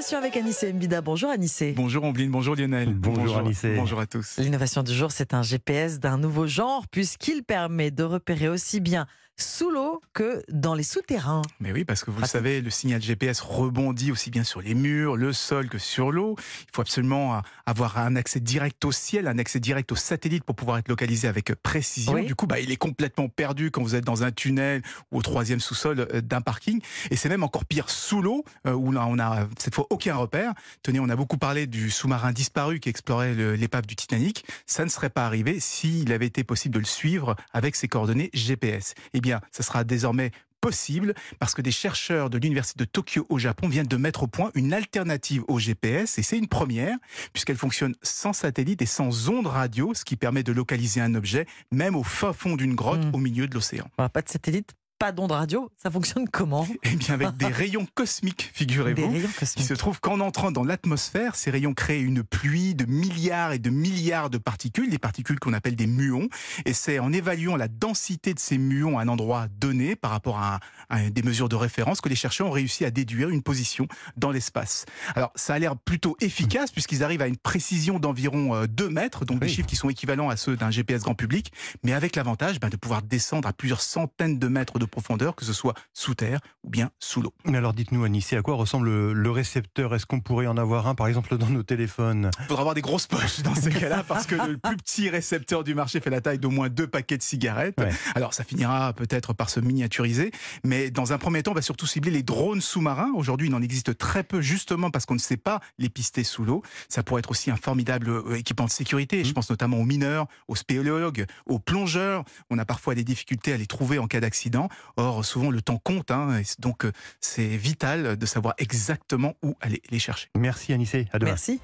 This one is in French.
L'innovation avec Anissé Mbida. Bonjour Anissé. Bonjour Ambline, bonjour Lionel. Bonjour, Anissé. Bonjour à tous. L'innovation du jour, c'est un GPS d'un nouveau genre puisqu'il permet de repérer aussi bien sous l'eau que dans les souterrains. Mais oui, parce que vous le savez, le signal GPS rebondit aussi bien sur les murs, le sol que sur l'eau. Il faut absolument euh, avoir un accès direct au ciel, un accès direct au satellite pour pouvoir être localisé avec précision. Oui. Du coup, bah, il est complètement perdu quand vous êtes dans un tunnel ou au troisième sous-sol euh, d'un parking. Et c'est même encore pire sous l'eau, euh, où là, on a cette fois aucun repère. Tenez, on a beaucoup parlé du sous-marin disparu qui explorait l'épave du Titanic. Ça ne serait pas arrivé s'il avait été possible de le suivre avec ses coordonnées GPS. Eh bien, ça sera désormais possible parce que des chercheurs de l'université de Tokyo au Japon viennent de mettre au point une alternative au GPS et c'est une première puisqu'elle fonctionne sans satellite et sans ondes radio, ce qui permet de localiser un objet même au fin fond d'une grotte Mm. au milieu de l'océan. Voilà, pas de satellite, pas d'onde radio. Ça fonctionne comment? Et bien avec des rayons cosmiques, Des figurez-vous. Il se trouve qu'en entrant dans l'atmosphère, ces rayons créent une pluie de milliards et de milliards de particules, des particules qu'on appelle des muons. Et c'est en évaluant la densité de ces muons à un endroit donné par rapport à, à des mesures de référence que les chercheurs ont réussi à déduire une position dans l'espace. Alors ça a l'air plutôt efficace puisqu'ils arrivent à une précision d'environ euh, 2 mètres, donc des chiffres qui sont équivalents à ceux d'un GPS grand public, mais avec l'avantage ben, de pouvoir descendre à plusieurs centaines de mètres de profondeur, que ce soit sous terre ou bien sous l'eau. Mais alors dites-nous, Anissé, à quoi ressemble le, récepteur? Est-ce qu'on pourrait en avoir un, par exemple, dans nos téléphones? Il faudra avoir des grosses poches dans ces cas-là parce que le plus petit récepteur du marché fait la taille d'au moins deux paquets de cigarettes. Ouais. Alors ça finira peut-être par se miniaturiser, mais dans un premier temps, on va surtout cibler les drones sous-marins. Aujourd'hui, il en existe très peu justement parce qu'on ne sait pas les pister sous l'eau. Ça pourrait être aussi un formidable euh, équipement de sécurité. Je pense notamment aux mineurs, aux spéléologues, aux plongeurs. On a parfois des difficultés à les trouver en cas d'accident. Or, souvent, le temps compte, hein, et donc euh, c'est vital de savoir exactement où aller les chercher. Merci, Anissé. À demain. Merci.